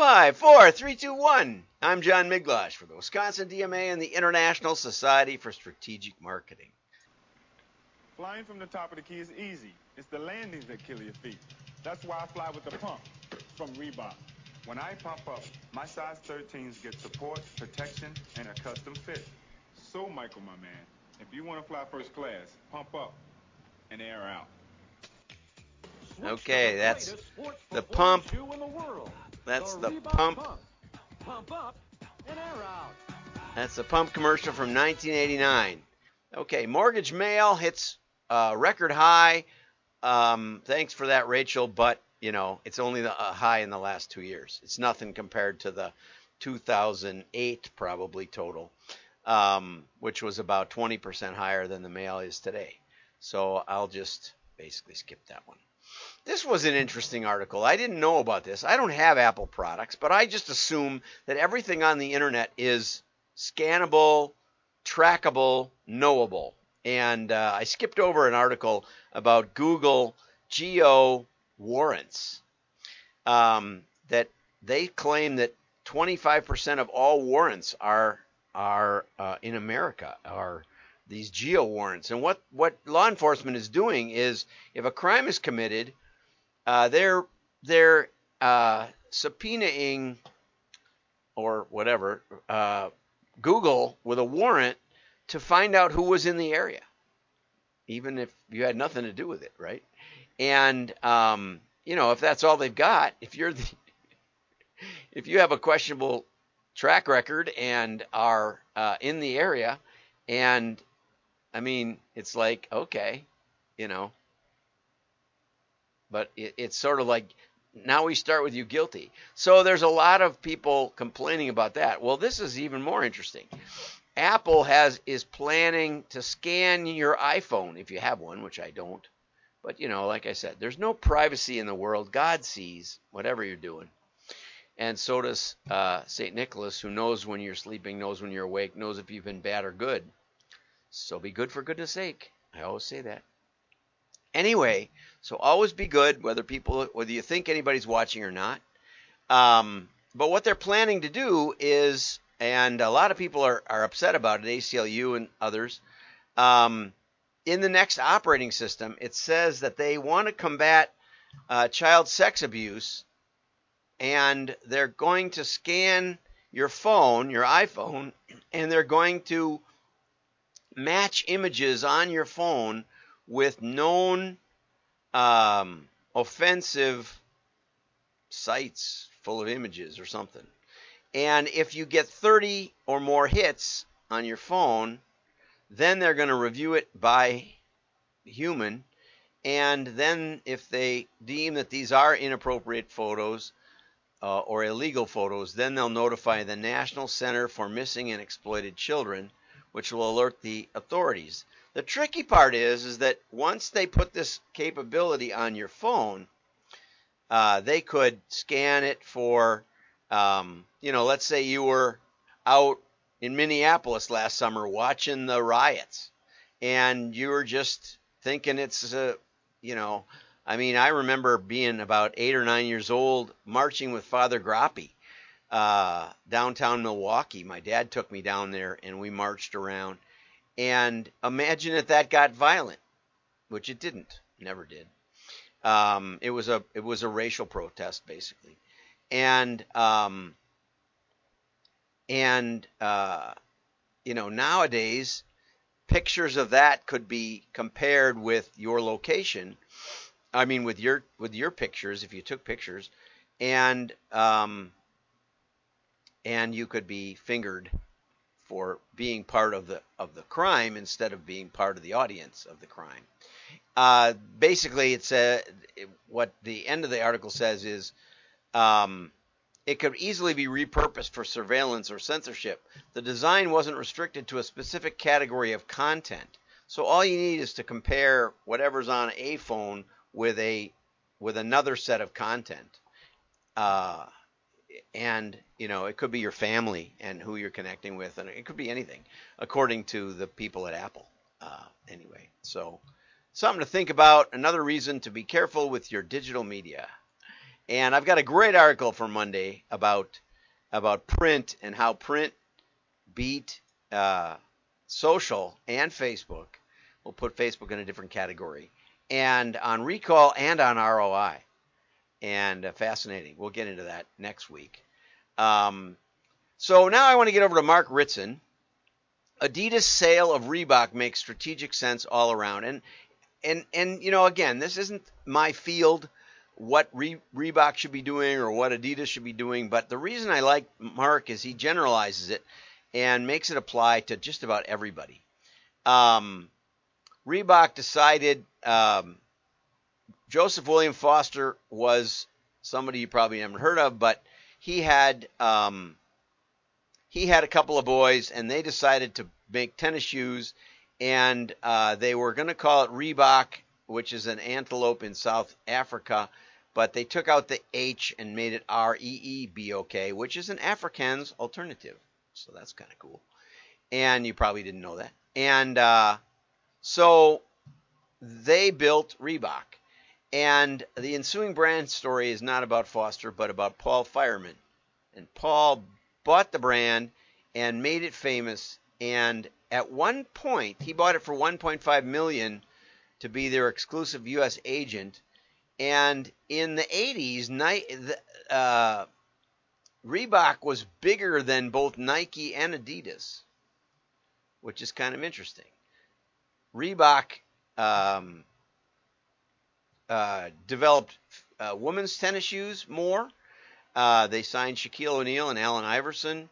Five, four, three, two, one. I'm John Miglautsch for the Wisconsin DMA and the International Society for Strategic Marketing. Flying from the top of the key is easy. It's the landings that kill your feet. That's why I fly with the pump from Reebok. When I pump up, my size 13s get support, protection, and a custom fit. So, Michael, my man, if you want to fly first class, pump up and air out. Okay, that's the pump that's the pump. Pump up and air out. That's the pump commercial from 1989. Okay, Mortgage Mail hits uh, record high. Um, thanks for that, Rachel. But you know, it's only the uh, high in the last two years. It's nothing compared to the 2008 probably total, um, which was about 20% higher than the mail is today. So I'll just basically skip that one. This was an interesting article. I didn't know about this. I don't have Apple products, but I just assume that everything on the internet is scannable, trackable, knowable. And uh, I skipped over an article about Google geo warrants um, that they claim that 25% of all warrants are are uh, in America are these geo warrants. And what what law enforcement is doing is if a crime is committed, uh, they're they're uh, subpoenaing or whatever uh, Google with a warrant to find out who was in the area, even if you had nothing to do with it, right? And um, you know, if that's all they've got, if you're the, if you have a questionable track record and are uh, in the area, and I mean, it's like okay, you know, but it, it's sort of like now we start with you guilty. So there's a lot of people complaining about that. Well, this is even more interesting. Apple has is planning to scan your iPhone if you have one, which I don't. But you know, like I said, there's no privacy in the world. God sees whatever you're doing. And so does uh, St. Nicholas, who knows when you're sleeping, knows when you're awake, knows if you've been bad or good. So be good for goodness sake. I always say that. Anyway, so always be good, whether people, whether you think anybody's watching or not. Um, but what they're planning to do is, and a lot of people are, are upset about it, ACLU and others. Um, in the next operating system, it says that they want to combat uh, child sex abuse, and they're going to scan your phone, your iPhone, and they're going to match images on your phone with known um, offensive sites full of images or something. And if you get 30 or more hits on your phone, then they're going to review it by human. And then if they deem that these are inappropriate photos uh, or illegal photos, then they'll notify the National Center for Missing and Exploited Children, which will alert the authorities. The tricky part is, is that once they put this capability on your phone, uh, they could scan it for, um, you know, let's say you were out in Minneapolis last summer watching the riots, and you were just thinking it's a, you know, I mean, I remember being about eight or nine years old, marching with Father Groppi uh, downtown Milwaukee. My dad took me down there, and we marched around and imagine if that got violent, which it didn't, never did. Um, it was a it was a racial protest basically, and um, and uh, you know nowadays pictures of that could be compared with your location. I mean, with your with your pictures, if you took pictures, and um, and you could be fingered for being part of the of the crime instead of being part of the audience of the crime. Uh, basically, it's a, what the end of the article says is um, it could easily be repurposed for surveillance or censorship. The design wasn't restricted to a specific category of content. So all you need is to compare whatever's on a phone with a with another set of content. Uh, and you know it could be your family and who you're connecting with and it could be anything according to the people at apple uh, anyway so something to think about another reason to be careful with your digital media And I've got a great article for Monday about about print and how print beat uh, social and Facebook. We'll put Facebook in a different category, and on recall and on ROI. And uh, fascinating. We'll get into that next week. Um, so now I want to get over to Mark Ritson. Adidas sale of Reebok makes strategic sense all around. And and and you know again, this isn't my field what Re- Reebok should be doing or what Adidas should be doing, but the reason I like Mark is he generalizes it and makes it apply to just about everybody. Um, Reebok decided um, Joseph William Foster was somebody you probably haven't heard of, but he had um, he had a couple of boys, and they decided to make tennis shoes, and uh, they were going to call it Rhebok, which is an antelope in South Africa, but they took out the H and made it R E E B O K, which is an Afrikaans alternative. So that's kind of cool. And you probably didn't know that. And uh, so they built Reebok. And the ensuing brand story is not about Foster, but about Paul Fireman. And Paul bought the brand and made it famous. And at one point, he bought it for 1.5 million to be their exclusive U.S. agent. And in the 80s, uh, Reebok was bigger than both Nike and Adidas, which is kind of interesting. Reebok um, uh, developed uh, women's tennis shoes more. Uh, they signed Shaquille O'Neal and Allen Iverson.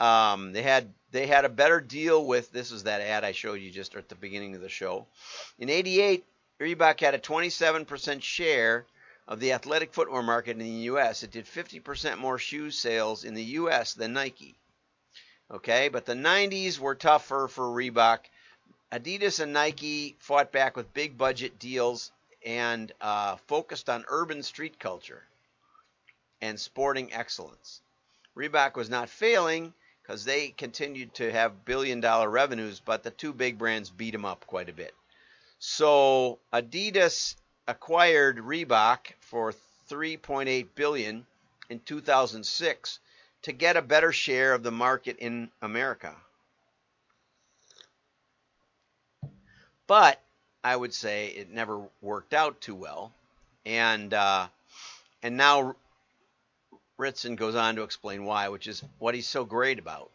Um, they had they had a better deal with this is that ad I showed you just at the beginning of the show. In '88, Reebok had a 27% share of the athletic footwear market in the U.S. It did 50% more shoe sales in the U.S. than Nike. Okay, but the 90s were tougher for Reebok. Adidas and Nike fought back with big budget deals and uh, focused on urban street culture and sporting excellence. Reebok was not failing because they continued to have billion dollar revenues, but the two big brands beat them up quite a bit. So Adidas acquired Reebok for 3.8 billion in 2006 to get a better share of the market in America. But I would say it never worked out too well, and uh, and now Ritson goes on to explain why, which is what he's so great about.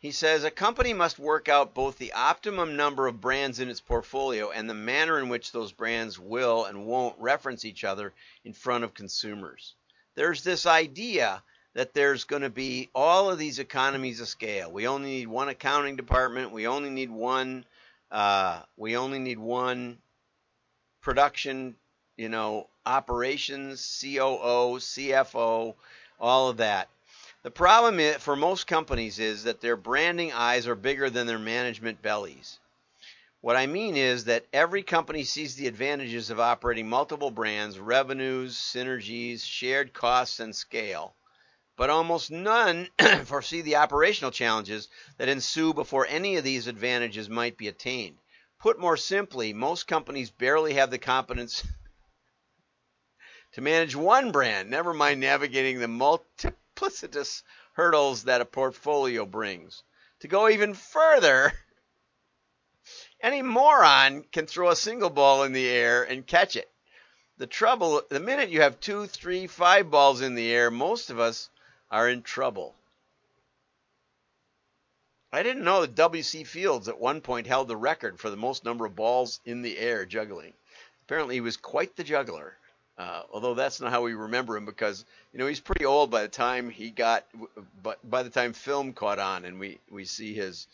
He says a company must work out both the optimum number of brands in its portfolio and the manner in which those brands will and won't reference each other in front of consumers. There's this idea that there's going to be all of these economies of scale. We only need one accounting department. We only need one. Uh, we only need one production. You know, operations, COO, CFO, all of that. The problem is, for most companies is that their branding eyes are bigger than their management bellies. What I mean is that every company sees the advantages of operating multiple brands, revenues, synergies, shared costs, and scale. But almost none foresee the operational challenges that ensue before any of these advantages might be attained. Put more simply, most companies barely have the competence to manage one brand, never mind navigating the multiplicitous hurdles that a portfolio brings. To go even further, any moron can throw a single ball in the air and catch it. The trouble, the minute you have two, three, five balls in the air, most of us are in trouble. I didn't know that W.C. Fields at one point held the record for the most number of balls in the air juggling. Apparently, he was quite the juggler. Uh, although that's not how we remember him because you know he's pretty old by the time he got, but by the time film caught on and we we see his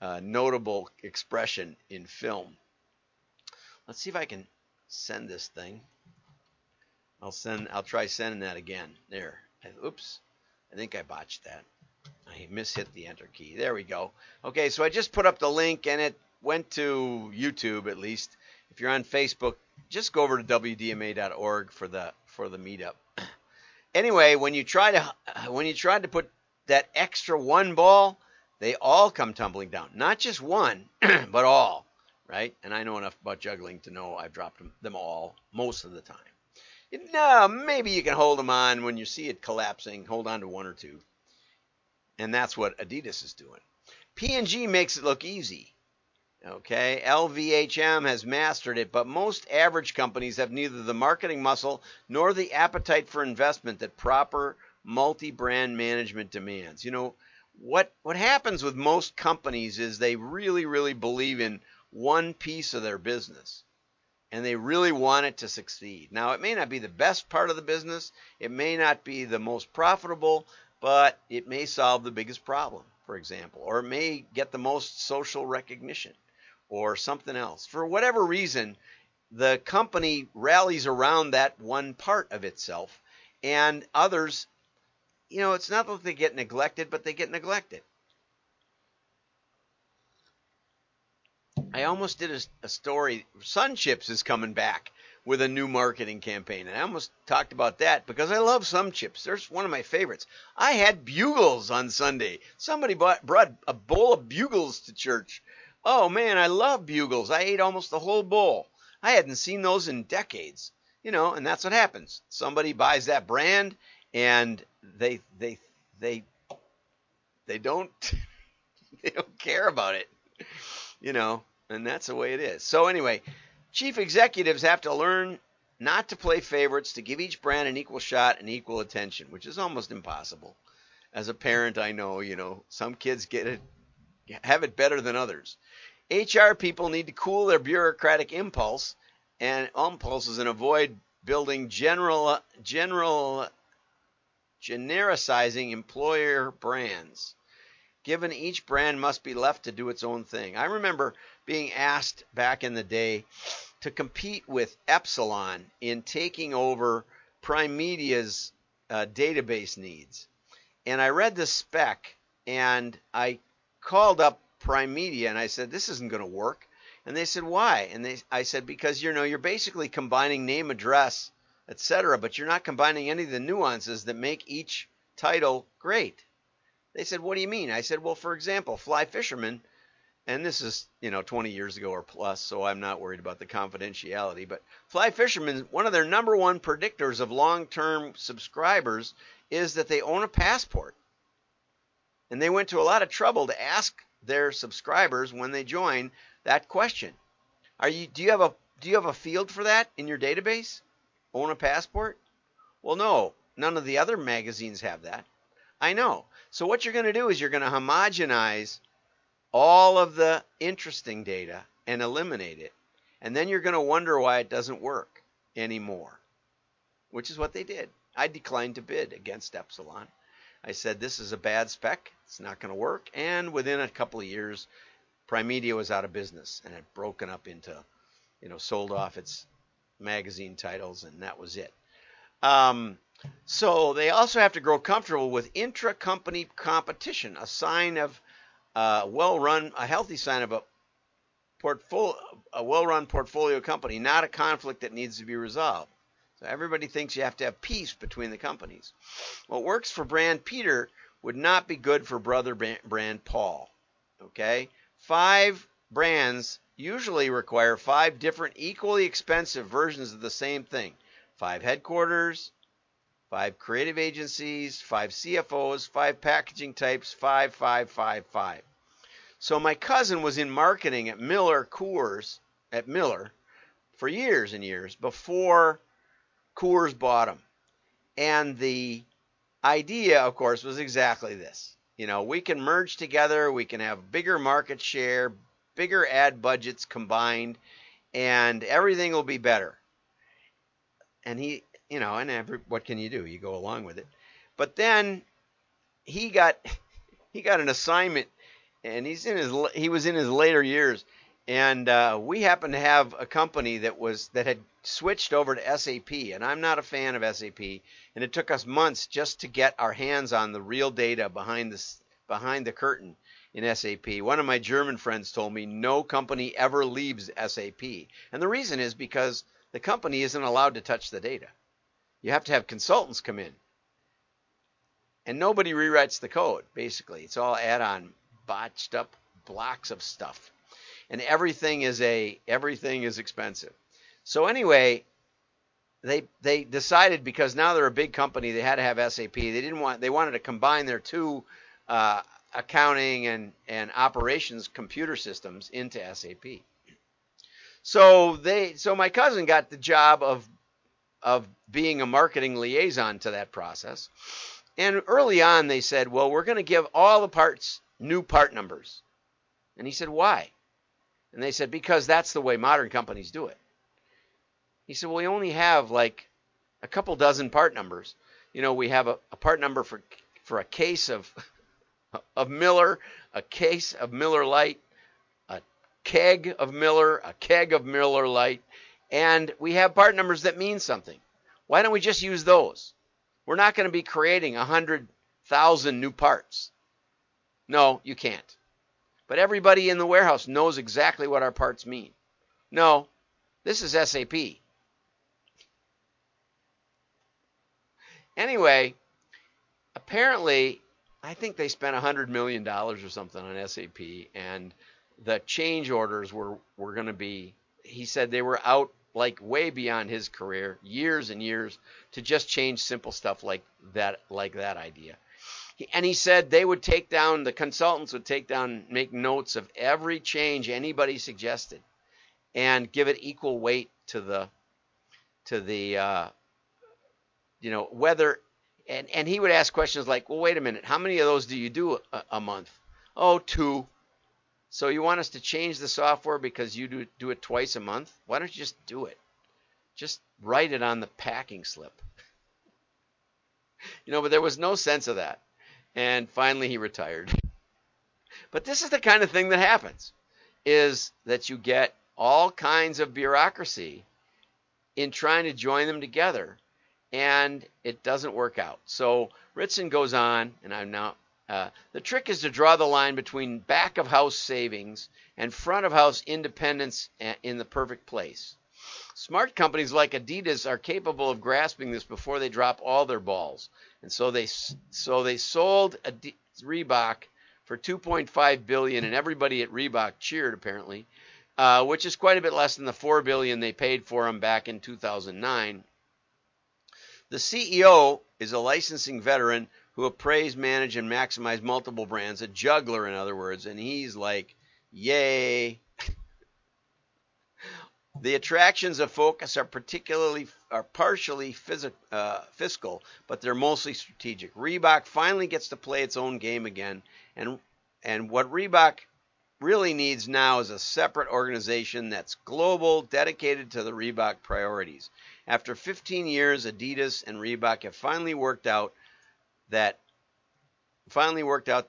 uh, notable expression in film. Let's see if I can send this thing. I'll send. I'll try sending that again. There. Oops. I think I botched that. I mishit the enter key. There we go. Okay, so I just put up the link and it went to YouTube at least. If you're on Facebook, just go over to wdma.org for the for the meetup. Anyway, when you try to when you try to put that extra one ball, they all come tumbling down. Not just one, but all, right? And I know enough about juggling to know I've dropped them, them all most of the time. No, maybe you can hold them on when you see it collapsing. Hold on to one or two. And that's what Adidas is doing. P&G makes it look easy. Okay, LVHM has mastered it, but most average companies have neither the marketing muscle nor the appetite for investment that proper multi-brand management demands. You know, what what happens with most companies is they really really believe in one piece of their business and they really want it to succeed. Now, it may not be the best part of the business, it may not be the most profitable, but it may solve the biggest problem, for example, or it may get the most social recognition or something else. For whatever reason, the company rallies around that one part of itself, and others, you know, it's not that they get neglected, but they get neglected. I almost did a, a story. Sun Chips is coming back with a new marketing campaign. And I almost talked about that because I love Sun Chips. There's one of my favorites. I had bugles on Sunday. Somebody bought, brought a bowl of bugles to church. Oh man, I love bugles. I ate almost the whole bowl. I hadn't seen those in decades. You know, and that's what happens. Somebody buys that brand and they they they they don't they don't care about it. You know, and that's the way it is. So anyway, chief executives have to learn not to play favorites, to give each brand an equal shot and equal attention, which is almost impossible. As a parent, I know, you know, some kids get it have it better than others. HR people need to cool their bureaucratic impulse and impulses and avoid building general general genericizing employer brands given each brand must be left to do its own thing. I remember being asked back in the day to compete with Epsilon in taking over Primedia's uh, database needs. And I read the spec and I called up Primedia and I said, this isn't going to work. And they said, why? And they, I said, because you know you're basically combining name, address, etc., but you're not combining any of the nuances that make each title great. They said, What do you mean? I said, Well, for example, Fly Fisherman, and this is, you know, 20 years ago or plus, so I'm not worried about the confidentiality, but Fly Fisherman, one of their number one predictors of long term subscribers is that they own a passport. And they went to a lot of trouble to ask their subscribers when they join that question. Are you do you have a do you have a field for that in your database? Own a passport? Well, no, none of the other magazines have that. I know. So what you're going to do is you're going to homogenize all of the interesting data and eliminate it. And then you're going to wonder why it doesn't work anymore, which is what they did. I declined to bid against Epsilon. I said, this is a bad spec. It's not going to work. And within a couple of years, Primedia was out of business and had broken up into, you know, sold off its magazine titles, and that was it. Um, so they also have to grow comfortable with intra-company competition, a sign of uh, well-run, a healthy sign of a portfolio, a well-run portfolio company, not a conflict that needs to be resolved. So everybody thinks you have to have peace between the companies. What works for brand Peter would not be good for brother brand Paul. Okay, five brands usually require five different equally expensive versions of the same thing. Five headquarters, five creative agencies, five CFOs, five packaging types, five, five, five, five. So my cousin was in marketing at Miller Coors at Miller for years and years before Coors bought him. And the idea, of course, was exactly this. You know, we can merge together, we can have bigger market share, bigger ad budgets combined, and everything will be better. And he you know, and every, what can you do? You go along with it. But then he got he got an assignment, and he's in his he was in his later years, and uh, we happened to have a company that was that had switched over to SAP, and I'm not a fan of SAP, and it took us months just to get our hands on the real data behind this behind the curtain in SAP. One of my German friends told me no company ever leaves SAP, and the reason is because the company isn't allowed to touch the data. You have to have consultants come in. And nobody rewrites the code, basically. It's all add-on botched up blocks of stuff. And everything is a everything is expensive. So anyway, they they decided because now they're a big company, they had to have SAP. They didn't want they wanted to combine their two uh, accounting and and operations computer systems into SAP. So they so my cousin got the job of of being a marketing liaison to that process. And early on they said, "Well, we're going to give all the parts new part numbers." And he said, "Why?" And they said, "Because that's the way modern companies do it." He said, "Well, we only have like a couple dozen part numbers. You know, we have a, a part number for for a case of of Miller, a case of Miller Lite, a keg of Miller, a keg of Miller Lite, and we have part numbers that mean something. Why don't we just use those? We're not going to be creating a hundred thousand new parts. No, you can't. But everybody in the warehouse knows exactly what our parts mean. No, this is SAP. Anyway, apparently, I think they spent $100 million or something on SAP, and the change orders were, were going to be, he said they were out like way beyond his career, years and years, to just change simple stuff like that, like that idea. And he said they would take down, the consultants would take down, make notes of every change anybody suggested, and give it equal weight to the, to the, uh, you know, whether and and he would ask questions like, "Well, wait a minute, how many of those do you do a, a month?" "Oh, two. So you want us to change the software because you do do it twice a month? Why don't you just do it? Just write it on the packing slip. you know, but there was no sense of that. And finally he retired. but this is the kind of thing that happens is that you get all kinds of bureaucracy in trying to join them together and it doesn't work out. So Ritson goes on, and I'm now. Uh, the trick is to draw the line between back of house savings and front of house independence in the perfect place. Smart companies like Adidas are capable of grasping this before they drop all their balls, and so they so they sold Adi- Reebok for 2.5 billion, and everybody at Reebok cheered apparently, uh, which is quite a bit less than the 4 billion they paid for them back in 2009 the CEO is a licensing veteran who appraise, manage, and maximize multiple brands, a juggler, in other words, and he's like, yay. the attractions of focus are particularly are partially phys- uh, fiscal, but they're mostly strategic. Reebok finally gets to play its own game again, and and what Reebok really needs now is a separate organization that's global, dedicated to the Reebok priorities. After 15 years, Adidas and Reebok have finally worked out that finally worked out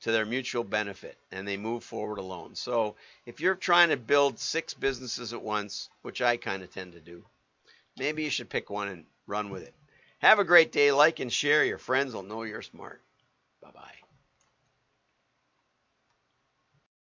to their mutual benefit and they move forward alone. So, if you're trying to build six businesses at once, which I kind of tend to do, maybe you should pick one and run with it. Have a great day. Like and share. Your friends will know you're smart. Bye bye.